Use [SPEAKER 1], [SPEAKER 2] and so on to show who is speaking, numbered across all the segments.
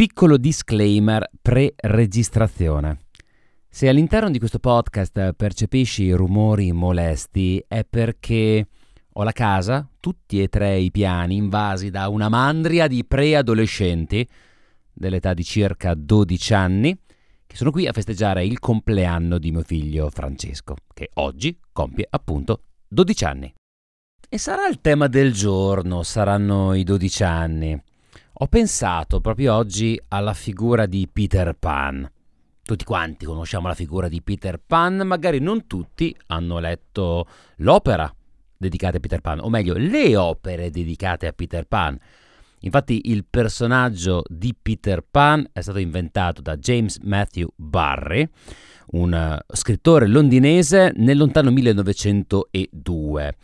[SPEAKER 1] Piccolo disclaimer pre-registrazione. Se all'interno di questo podcast percepisci rumori molesti è perché ho la casa, tutti e tre i piani invasi da una mandria di preadolescenti dell'età di circa 12 anni che sono qui a festeggiare il compleanno di mio figlio Francesco, che oggi compie appunto 12 anni. E sarà il tema del giorno, saranno i 12 anni. Ho pensato proprio oggi alla figura di Peter Pan. Tutti quanti conosciamo la figura di Peter Pan, magari non tutti hanno letto l'opera dedicata a Peter Pan, o meglio, le opere dedicate a Peter Pan. Infatti il personaggio di Peter Pan è stato inventato da James Matthew Barry, un scrittore londinese nel lontano 1902.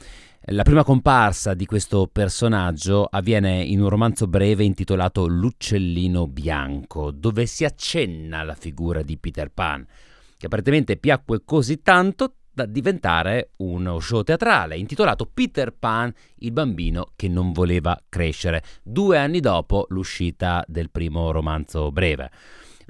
[SPEAKER 1] La prima comparsa di questo personaggio avviene in un romanzo breve intitolato L'uccellino bianco, dove si accenna alla figura di Peter Pan, che apparentemente piacque così tanto da diventare uno show teatrale intitolato Peter Pan, il bambino che non voleva crescere, due anni dopo l'uscita del primo romanzo breve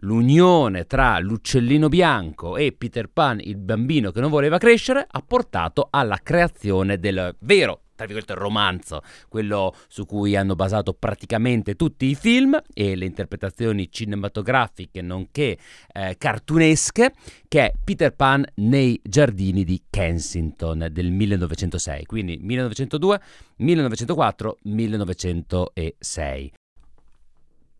[SPEAKER 1] l'unione tra l'uccellino bianco e Peter Pan, il bambino che non voleva crescere, ha portato alla creazione del vero tra virgolette romanzo, quello su cui hanno basato praticamente tutti i film e le interpretazioni cinematografiche nonché eh, cartunesche, che è Peter Pan nei giardini di Kensington del 1906, quindi 1902, 1904, 1906.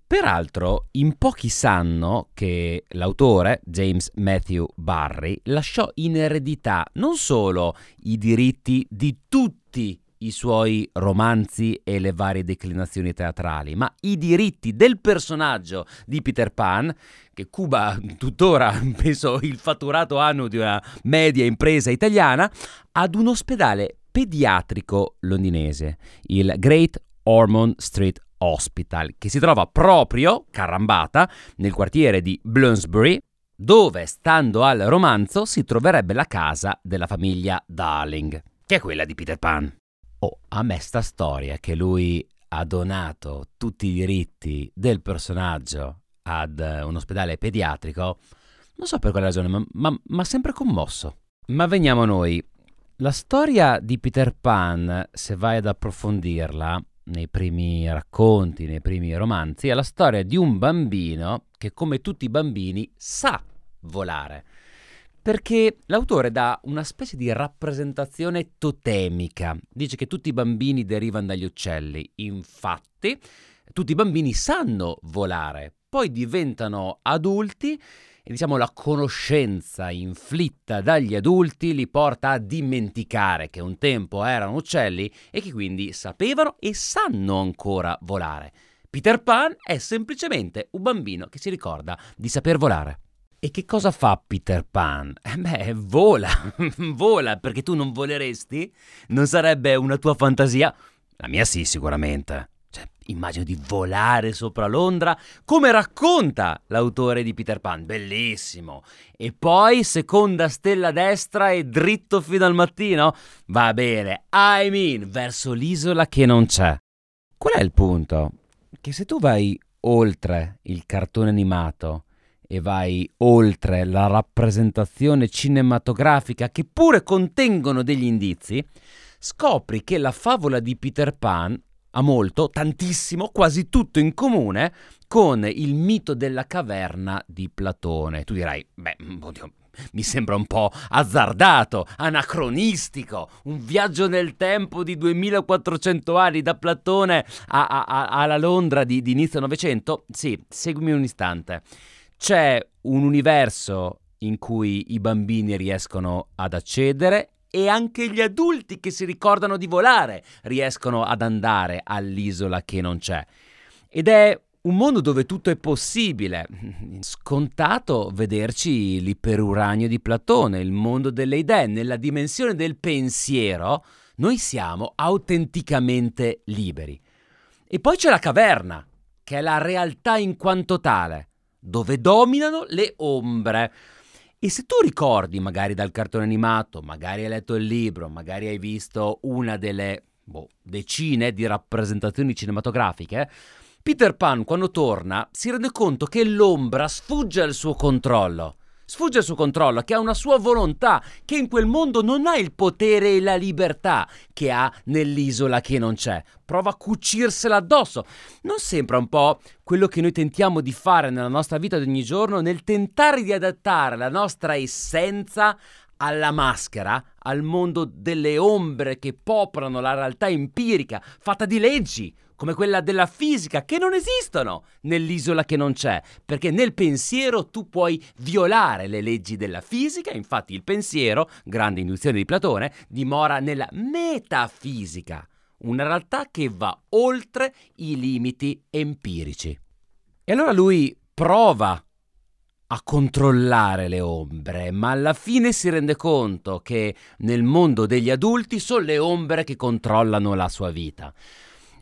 [SPEAKER 1] Peraltro, in pochi sanno che l'autore, James Matthew Barry, lasciò in eredità non solo i diritti di tutti i suoi romanzi e le varie declinazioni teatrali, ma i diritti del personaggio di Peter Pan, che cuba tuttora, penso, il fatturato anno di una media impresa italiana, ad un ospedale pediatrico londinese, il Great Ormond Street Hospital, che si trova proprio, carambata, nel quartiere di Bloomsbury, dove, stando al romanzo, si troverebbe la casa della famiglia Darling, che è quella di Peter Pan. Oh, a me sta storia che lui ha donato tutti i diritti del personaggio ad un ospedale pediatrico, non so per quale ragione, ma mi ha sempre commosso. Ma veniamo a noi. La storia di Peter Pan, se vai ad approfondirla, nei primi racconti, nei primi romanzi, è la storia di un bambino che, come tutti i bambini, sa volare. Perché l'autore dà una specie di rappresentazione totemica. Dice che tutti i bambini derivano dagli uccelli. Infatti, tutti i bambini sanno volare, poi diventano adulti e diciamo la conoscenza inflitta dagli adulti li porta a dimenticare che un tempo erano uccelli e che quindi sapevano e sanno ancora volare. Peter Pan è semplicemente un bambino che si ricorda di saper volare. E che cosa fa Peter Pan? Eh beh, vola, vola perché tu non voleresti? Non sarebbe una tua fantasia? La mia sì, sicuramente immagino di volare sopra Londra, come racconta l'autore di Peter Pan. Bellissimo. E poi seconda stella destra e dritto fino al mattino? Va bene, I mean, verso l'isola che non c'è. Qual è il punto? Che se tu vai oltre il cartone animato e vai oltre la rappresentazione cinematografica che pure contengono degli indizi, scopri che la favola di Peter Pan ha molto, tantissimo, quasi tutto in comune con il mito della caverna di Platone. Tu dirai, beh, mm, oddio, mi sembra un po' azzardato, anacronistico, un viaggio nel tempo di 2400 anni da Platone a, a, a, alla Londra di, di inizio Novecento? Sì, seguimi un istante. C'è un universo in cui i bambini riescono ad accedere e anche gli adulti che si ricordano di volare riescono ad andare all'isola che non c'è. Ed è un mondo dove tutto è possibile. Scontato vederci l'iperuranio di Platone, il mondo delle idee, nella dimensione del pensiero, noi siamo autenticamente liberi. E poi c'è la caverna, che è la realtà in quanto tale, dove dominano le ombre. E se tu ricordi magari dal cartone animato, magari hai letto il libro, magari hai visto una delle boh, decine di rappresentazioni cinematografiche, Peter Pan, quando torna, si rende conto che l'ombra sfugge al suo controllo. Sfugge al suo controllo, che ha una sua volontà, che in quel mondo non ha il potere e la libertà che ha nell'isola che non c'è. Prova a cucirsela addosso. Non sembra un po' quello che noi tentiamo di fare nella nostra vita di ogni giorno nel tentare di adattare la nostra essenza alla maschera, al mondo delle ombre che popolano la realtà empirica, fatta di leggi, come quella della fisica, che non esistono nell'isola che non c'è, perché nel pensiero tu puoi violare le leggi della fisica, infatti il pensiero, grande induzione di Platone, dimora nella metafisica, una realtà che va oltre i limiti empirici. E allora lui prova a controllare le ombre, ma alla fine si rende conto che nel mondo degli adulti sono le ombre che controllano la sua vita.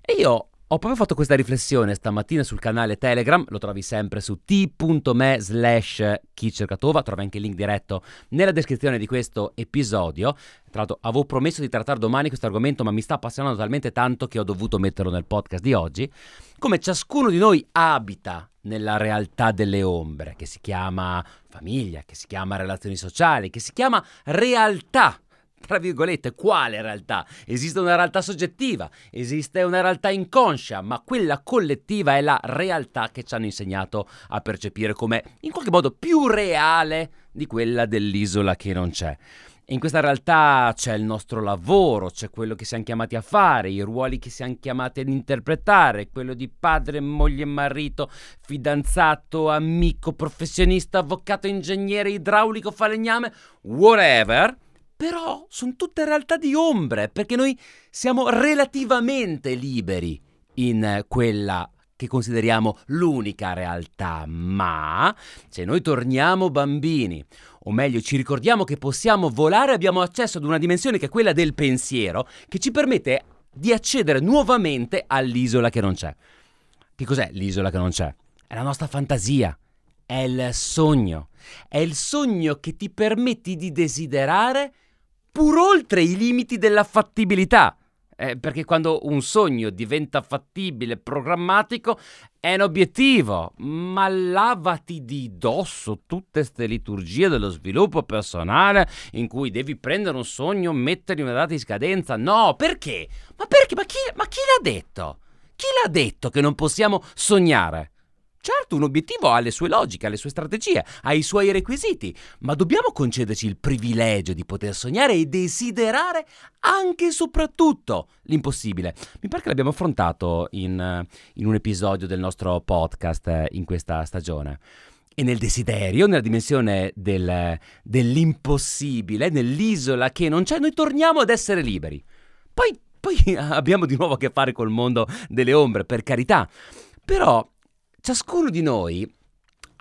[SPEAKER 1] E io ho proprio fatto questa riflessione stamattina sul canale Telegram, lo trovi sempre su t.me slash chicercatova, trovi anche il link diretto nella descrizione di questo episodio. Tra l'altro avevo promesso di trattare domani questo argomento, ma mi sta appassionando talmente tanto che ho dovuto metterlo nel podcast di oggi. Come ciascuno di noi abita nella realtà delle ombre, che si chiama famiglia, che si chiama relazioni sociali, che si chiama realtà tra virgolette, quale realtà? Esiste una realtà soggettiva, esiste una realtà inconscia, ma quella collettiva è la realtà che ci hanno insegnato a percepire come in qualche modo più reale di quella dell'isola che non c'è. In questa realtà c'è il nostro lavoro, c'è quello che siamo chiamati a fare, i ruoli che siamo chiamati ad interpretare, quello di padre, moglie, marito, fidanzato, amico, professionista, avvocato, ingegnere, idraulico, falegname, whatever però sono tutte realtà di ombre, perché noi siamo relativamente liberi in quella che consideriamo l'unica realtà, ma se noi torniamo bambini, o meglio ci ricordiamo che possiamo volare, abbiamo accesso ad una dimensione che è quella del pensiero, che ci permette di accedere nuovamente all'isola che non c'è. Che cos'è l'isola che non c'è? È la nostra fantasia, è il sogno, è il sogno che ti permetti di desiderare pur oltre i limiti della fattibilità. Eh, perché quando un sogno diventa fattibile, programmatico, è un obiettivo, ma lavati di dosso tutte queste liturgie dello sviluppo personale in cui devi prendere un sogno, mettergli una data di scadenza. No, perché? Ma perché? Ma chi, ma chi l'ha detto? Chi l'ha detto che non possiamo sognare? Certo, un obiettivo ha le sue logiche, ha le sue strategie, ha i suoi requisiti, ma dobbiamo concederci il privilegio di poter sognare e desiderare anche e soprattutto l'impossibile. Mi pare che l'abbiamo affrontato in, in un episodio del nostro podcast eh, in questa stagione. E nel desiderio, nella dimensione del, dell'impossibile, nell'isola che non c'è, noi torniamo ad essere liberi. Poi, poi abbiamo di nuovo a che fare col mondo delle ombre, per carità. Però ciascuno di noi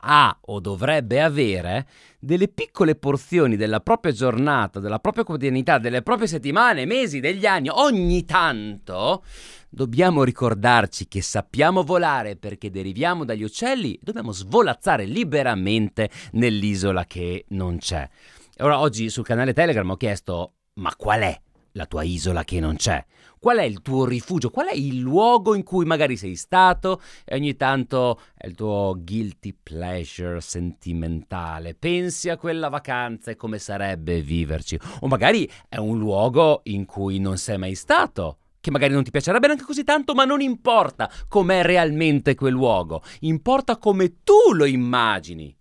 [SPEAKER 1] ha o dovrebbe avere delle piccole porzioni della propria giornata, della propria quotidianità, delle proprie settimane, mesi, degli anni, ogni tanto dobbiamo ricordarci che sappiamo volare perché deriviamo dagli uccelli, dobbiamo svolazzare liberamente nell'isola che non c'è. Ora oggi sul canale Telegram ho chiesto ma qual è la tua isola che non c'è? Qual è il tuo rifugio? Qual è il luogo in cui magari sei stato e ogni tanto è il tuo guilty pleasure sentimentale? Pensi a quella vacanza e come sarebbe viverci? O magari è un luogo in cui non sei mai stato che magari non ti piacerebbe neanche così tanto, ma non importa com'è realmente quel luogo, importa come tu lo immagini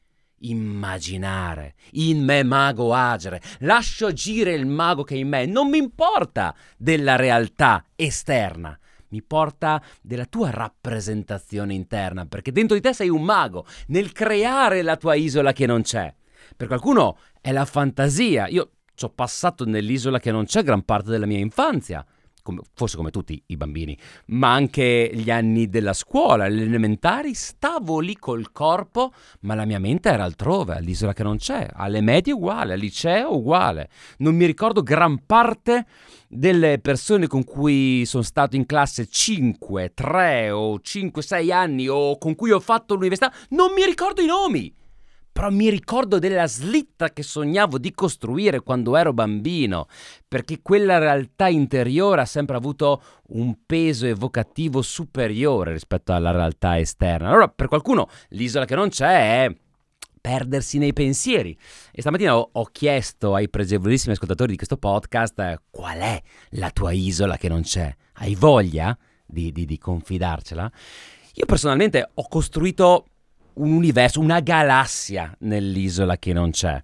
[SPEAKER 1] immaginare. In me mago agere. Lascio agire il mago che è in me. Non mi importa della realtà esterna. Mi porta della tua rappresentazione interna, perché dentro di te sei un mago nel creare la tua isola che non c'è. Per qualcuno è la fantasia. Io ci ho passato nell'isola che non c'è gran parte della mia infanzia come, forse come tutti i bambini, ma anche gli anni della scuola, le elementari, stavo lì col corpo, ma la mia mente era altrove, all'isola che non c'è, alle medie uguale, al liceo uguale. Non mi ricordo gran parte delle persone con cui sono stato in classe 5, 3 o 5, 6 anni o con cui ho fatto l'università, non mi ricordo i nomi però mi ricordo della slitta che sognavo di costruire quando ero bambino, perché quella realtà interiore ha sempre avuto un peso evocativo superiore rispetto alla realtà esterna. Allora, per qualcuno l'isola che non c'è è perdersi nei pensieri. E stamattina ho, ho chiesto ai pregevolissimi ascoltatori di questo podcast eh, qual è la tua isola che non c'è. Hai voglia di, di, di confidarcela? Io personalmente ho costruito un universo, una galassia nell'isola che non c'è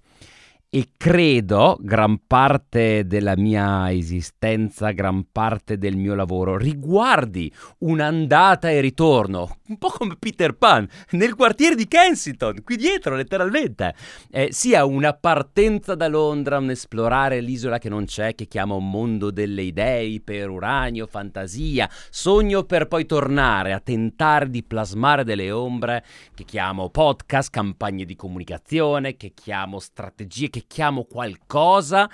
[SPEAKER 1] e credo gran parte della mia esistenza, gran parte del mio lavoro riguardi un'andata e ritorno, un po' come Peter Pan nel quartiere di Kensington, qui dietro letteralmente, eh, sia una partenza da Londra, un esplorare l'isola che non c'è, che chiamo mondo delle idee, per uranio, fantasia, sogno per poi tornare a tentare di plasmare delle ombre, che chiamo podcast, campagne di comunicazione, che chiamo strategie, che che chiamo qualcosa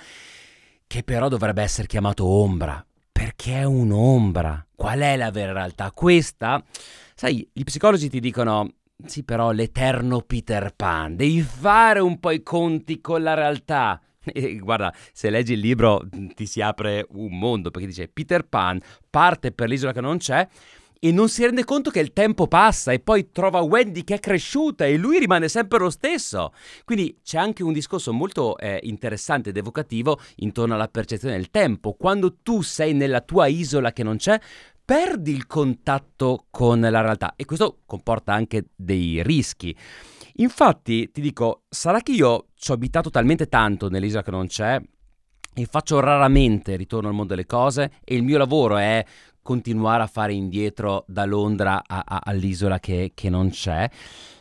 [SPEAKER 1] che però dovrebbe essere chiamato ombra, perché è un'ombra. Qual è la vera realtà? Questa, sai, gli psicologi ti dicono sì, però l'eterno Peter Pan, devi fare un po' i conti con la realtà. E guarda, se leggi il libro ti si apre un mondo perché dice Peter Pan parte per l'isola che non c'è e non si rende conto che il tempo passa e poi trova Wendy che è cresciuta e lui rimane sempre lo stesso. Quindi c'è anche un discorso molto eh, interessante ed evocativo intorno alla percezione del tempo. Quando tu sei nella tua isola che non c'è, perdi il contatto con la realtà e questo comporta anche dei rischi. Infatti, ti dico, sarà che io ci ho abitato talmente tanto nell'isola che non c'è e faccio raramente ritorno al mondo delle cose e il mio lavoro è continuare a fare indietro da Londra a, a, all'isola che, che non c'è.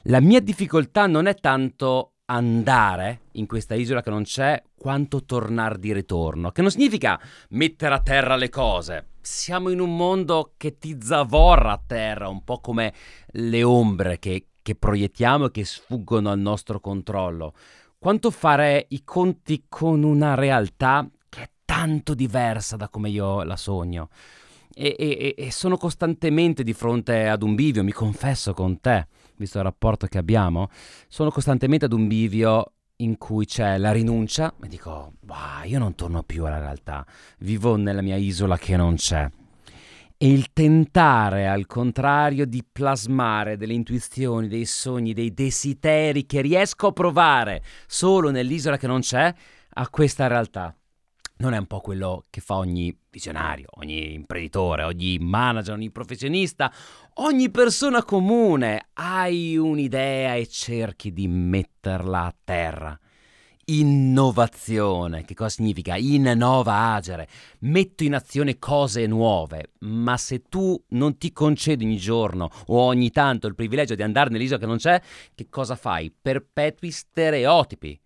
[SPEAKER 1] La mia difficoltà non è tanto andare in questa isola che non c'è, quanto tornare di ritorno, che non significa mettere a terra le cose. Siamo in un mondo che ti zavorra a terra, un po' come le ombre che, che proiettiamo e che sfuggono al nostro controllo. Quanto fare i conti con una realtà che è tanto diversa da come io la sogno e, e, e, sono costantemente di fronte ad un bivio, mi confesso con te, visto il rapporto che abbiamo, sono costantemente ad un bivio in cui c'è la rinuncia e dico, bah, io non torno più alla realtà, vivo nella mia isola che non c'è. E il tentare, al contrario, di plasmare delle intuizioni, dei sogni, dei desideri che riesco a provare solo nell'isola che non c'è, a questa realtà non è un po' quello che fa ogni visionario, ogni imprenditore, ogni manager, ogni professionista, ogni persona comune. Hai un'idea e cerchi di metterla a terra. Innovazione, che cosa significa? Innova agere, metto in azione cose nuove, ma se tu non ti concedi ogni giorno o ogni tanto il privilegio di andare nell'isola che non c'è, che cosa fai? Perpetui stereotipi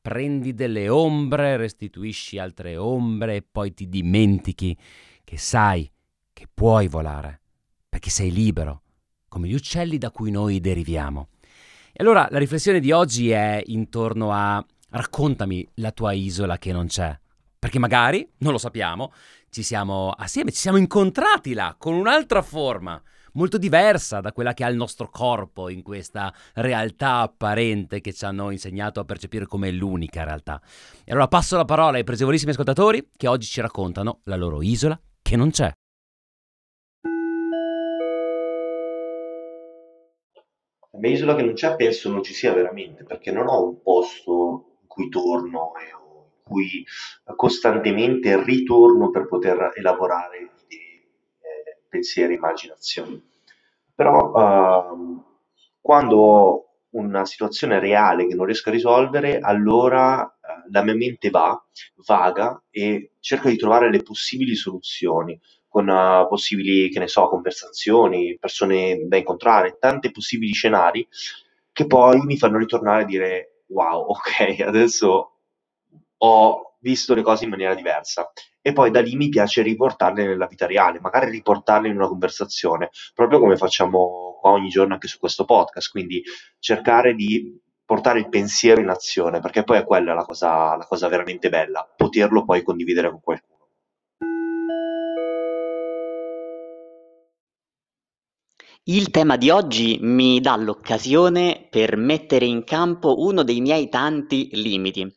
[SPEAKER 1] prendi delle ombre, restituisci altre ombre e poi ti dimentichi che sai che puoi volare, perché sei libero, come gli uccelli da cui noi deriviamo. E allora la riflessione di oggi è intorno a raccontami la tua isola che non c'è, perché magari, non lo sappiamo, ci siamo assieme, ci siamo incontrati là con un'altra forma molto diversa da quella che ha il nostro corpo in questa realtà apparente che ci hanno insegnato a percepire come l'unica realtà. E allora passo la parola ai pregevolissimi ascoltatori che oggi ci raccontano la loro isola che non c'è.
[SPEAKER 2] La mia isola che non c'è penso non ci sia veramente, perché non ho un posto in cui torno e in cui costantemente ritorno per poter elaborare pensieri, immaginazioni. Però ehm, quando ho una situazione reale che non riesco a risolvere, allora eh, la mia mente va, vaga e cerca di trovare le possibili soluzioni con uh, possibili, che ne so, conversazioni, persone da incontrare, tanti possibili scenari che poi mi fanno ritornare a dire wow, ok, adesso ho visto le cose in maniera diversa e poi da lì mi piace riportarle nella vita reale, magari riportarle in una conversazione, proprio come facciamo ogni giorno anche su questo podcast, quindi cercare di portare il pensiero in azione, perché poi è quella la cosa, la cosa veramente bella, poterlo poi condividere con qualcuno.
[SPEAKER 3] Il tema di oggi mi dà l'occasione per mettere in campo uno dei miei tanti limiti.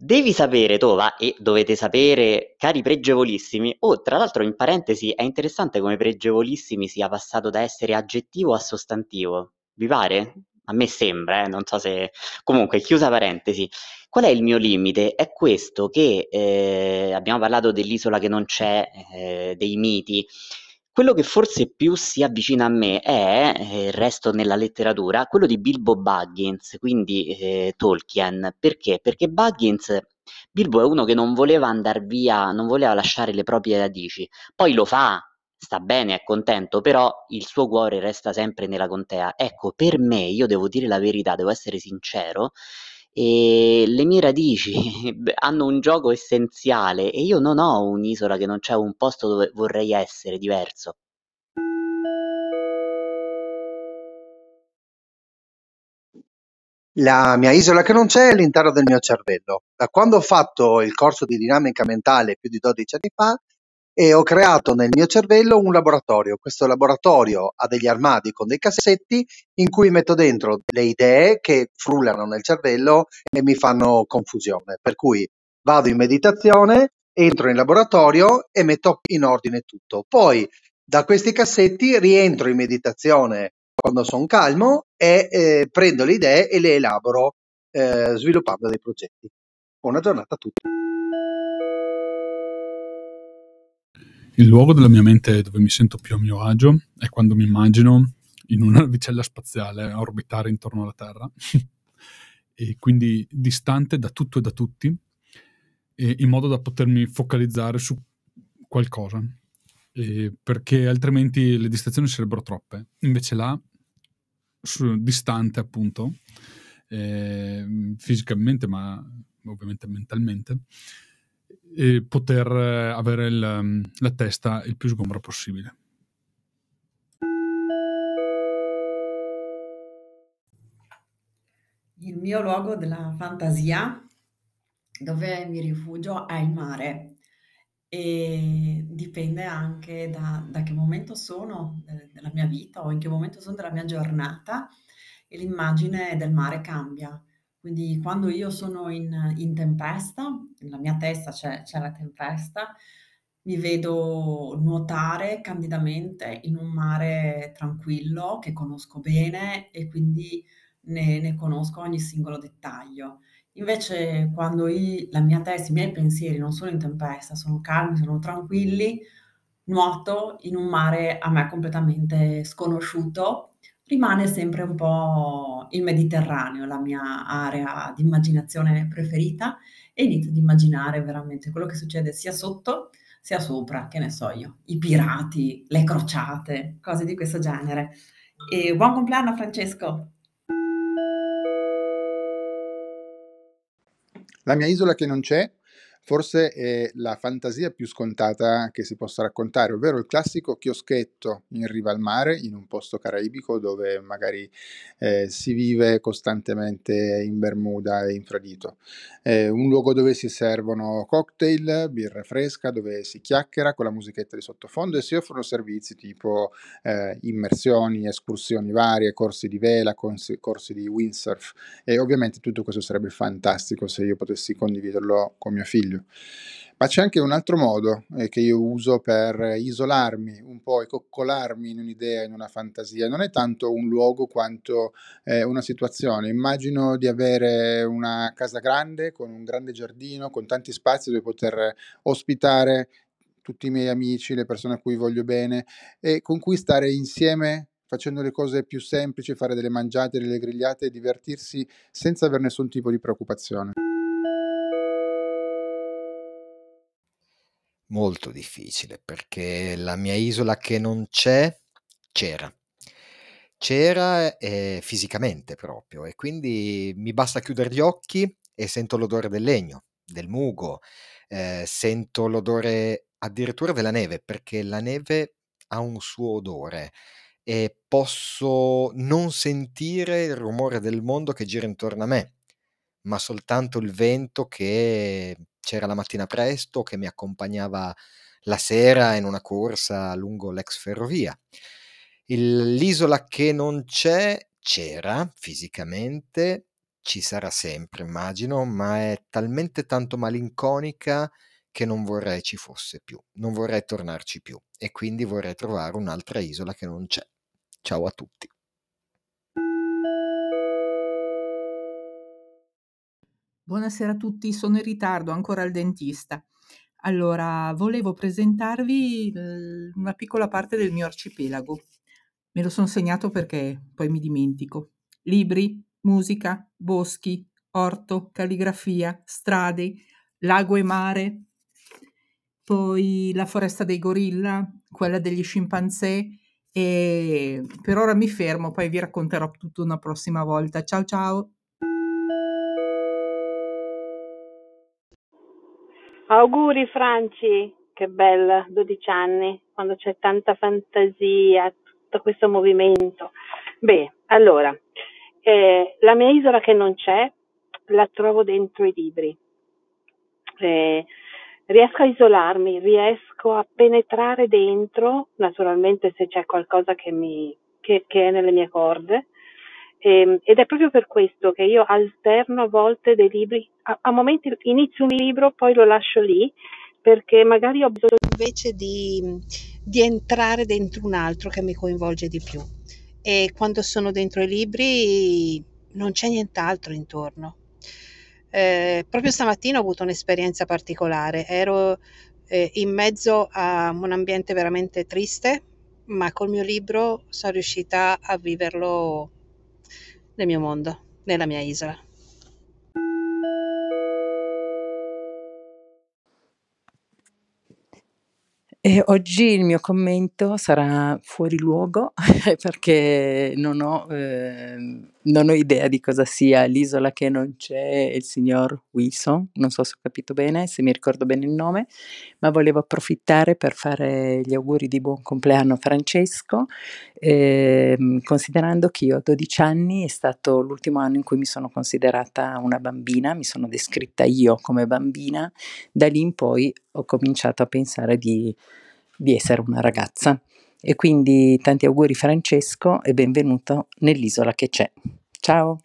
[SPEAKER 3] Devi sapere, Tova, e dovete sapere, cari pregevolissimi, oh, tra l'altro in parentesi è interessante come pregevolissimi sia passato da essere aggettivo a sostantivo. Vi pare? A me sembra, eh, non so se... Comunque, chiusa parentesi. Qual è il mio limite? È questo che eh, abbiamo parlato dell'isola che non c'è, eh, dei miti. Quello che forse più si avvicina a me è, eh, resto nella letteratura, quello di Bilbo Baggins, quindi eh, Tolkien. Perché? Perché Baggins, Bilbo è uno che non voleva andare via, non voleva lasciare le proprie radici. Poi lo fa, sta bene, è contento, però il suo cuore resta sempre nella contea. Ecco, per me, io devo dire la verità, devo essere sincero, e le mie radici hanno un gioco essenziale e io non ho un'isola che non c'è un posto dove vorrei essere diverso.
[SPEAKER 4] La mia isola che non c'è è all'interno del mio cervello. Da quando ho fatto il corso di dinamica mentale più di 12 anni fa, e ho creato nel mio cervello un laboratorio. Questo laboratorio ha degli armadi con dei cassetti in cui metto dentro le idee che frullano nel cervello e mi fanno confusione. Per cui vado in meditazione, entro in laboratorio e metto in ordine tutto. Poi da questi cassetti rientro in meditazione quando sono calmo e eh, prendo le idee e le elaboro eh, sviluppando dei progetti. Buona giornata a tutti.
[SPEAKER 5] Il luogo della mia mente dove mi sento più a mio agio è quando mi immagino in una navicella spaziale a orbitare intorno alla Terra. E quindi distante da tutto e da tutti e in modo da potermi focalizzare su qualcosa. Perché altrimenti le distrazioni sarebbero troppe. Invece là su, distante appunto eh, fisicamente ma ovviamente mentalmente e poter eh, avere il, mm, la testa il più sgombra possibile.
[SPEAKER 6] Il mio luogo della fantasia dove mi rifugio è il mare e dipende anche da, da che momento sono della mia vita o in che momento sono della mia giornata e l'immagine del mare cambia. Quindi quando io sono in in tempesta, nella mia testa c'è c'è la tempesta, mi vedo nuotare candidamente in un mare tranquillo che conosco bene e quindi ne ne conosco ogni singolo dettaglio. Invece quando i la mia testa, i miei pensieri non sono in tempesta, sono calmi, sono tranquilli, nuoto in un mare a me completamente sconosciuto Rimane sempre un po' il Mediterraneo, la mia area di immaginazione preferita e inizio ad immaginare veramente quello che succede sia sotto sia sopra, che ne so io, i pirati, le crociate, cose di questo genere. E buon compleanno Francesco!
[SPEAKER 7] La mia isola che non c'è forse è la fantasia più scontata che si possa raccontare, ovvero il classico chioschetto in riva al mare, in un posto caraibico dove magari eh, si vive costantemente in Bermuda e infradito. Eh, un luogo dove si servono cocktail, birra fresca, dove si chiacchiera con la musichetta di sottofondo e si offrono servizi tipo eh, immersioni, escursioni varie, corsi di vela, corsi, corsi di windsurf e ovviamente tutto questo sarebbe fantastico se io potessi condividerlo con mio figlio meglio. Ma c'è anche un altro modo eh, che io uso per isolarmi un po' e coccolarmi in un'idea, in una fantasia. Non è tanto un luogo quanto eh, una situazione. Immagino di avere una casa grande con un grande giardino, con tanti spazi dove poter ospitare tutti i miei amici, le persone a cui voglio bene e con cui stare insieme facendo le cose più semplici, fare delle mangiate, delle grigliate e divertirsi senza avere nessun tipo di preoccupazione.
[SPEAKER 8] Molto difficile, perché la mia isola che non c'è, c'era. C'era, ehm, fisicamente proprio e quindi mi basta chiudere gli occhi e sento l'odore del legno, del mugo, ehm, sento l'odore addirittura della neve, perché la neve ha un suo odore e posso non sentire il rumore del mondo che gira intorno a me, ma soltanto il vento che c'era la mattina presto, che mi accompagnava la sera in una corsa lungo l'ex ferrovia. Il- l'isola che non c'è, c'era fisicamente, ci sarà sempre, immagino, ma è talmente tanto malinconica che non vorrei ci fosse più, non vorrei tornarci più e quindi vorrei trovare un'altra isola che non c'è. Ciao a tutti.
[SPEAKER 9] Buonasera a tutti, sono in ritardo, ancora al dentista. Allora, volevo presentarvi eh, una piccola parte del mio arcipelago. Me lo sono segnato perché poi mi dimentico. Libri, musica, boschi, orto, calligrafia, strade, lago e mare, poi la foresta dei gorilla, quella degli scimpanzé e per ora mi fermo, poi vi racconterò tutto una prossima volta. Ciao ciao!
[SPEAKER 10] Auguri Franci, che bella, 12 anni, quando c'è tanta fantasia, tutto questo movimento. Beh, allora, eh, la mia isola che non c'è, la trovo dentro i libri. Eh, riesco a isolarmi, riesco a penetrare dentro, naturalmente se c'è qualcosa che, mi, che, che è nelle mie corde, eh, ed è proprio per questo che io alterno a volte dei libri, a, a momenti inizio un libro, poi lo lascio lì, perché magari ho bisogno invece di, di entrare dentro un altro che mi coinvolge di più. E quando sono dentro i libri non c'è nient'altro intorno. Eh, proprio stamattina ho avuto un'esperienza particolare, ero eh, in mezzo a un ambiente veramente triste, ma col mio libro sono riuscita a viverlo nel mio mondo, nella mia isola.
[SPEAKER 11] E oggi il mio commento sarà fuori luogo perché non ho, ehm, non ho idea di cosa sia l'isola che non c'è il signor Wilson, non so se ho capito bene, se mi ricordo bene il nome, ma volevo approfittare per fare gli auguri di buon compleanno a Francesco, ehm, considerando che io a 12 anni è stato l'ultimo anno in cui mi sono considerata una bambina, mi sono descritta io come bambina, da lì in poi ho cominciato a pensare di di essere una ragazza. E quindi tanti auguri Francesco e benvenuto nell'isola che c'è. Ciao!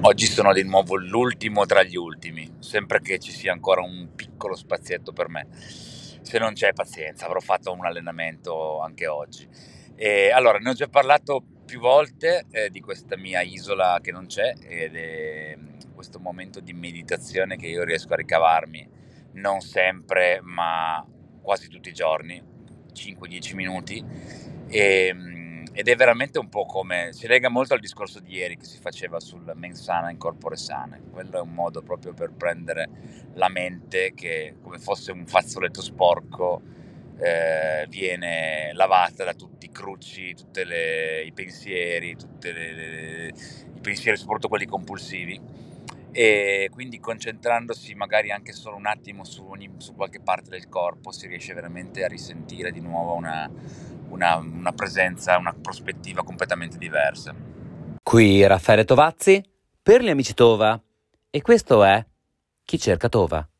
[SPEAKER 12] Oggi sono di nuovo l'ultimo tra gli ultimi, sempre che ci sia ancora un piccolo spazietto per me. Se non c'è pazienza, avrò fatto un allenamento anche oggi. E allora, ne ho già parlato più volte eh, di questa mia isola che non c'è ed è questo momento di meditazione che io riesco a ricavarmi non sempre, ma quasi tutti i giorni, 5-10 minuti. E, ehm, ed è veramente un po' come si lega molto al discorso di ieri che si faceva sul mens sana in corpore sane. Quello è un modo proprio per prendere la mente che come fosse un fazzoletto sporco eh, viene lavata da tutti i crucci, tutti i pensieri, tutti i pensieri, soprattutto quelli compulsivi e quindi concentrandosi magari anche solo un attimo su, ogni, su qualche parte del corpo si riesce veramente a risentire di nuovo una, una, una presenza, una prospettiva completamente diversa.
[SPEAKER 1] Qui Raffaele Tovazzi per gli amici Tova e questo è Chi cerca Tova.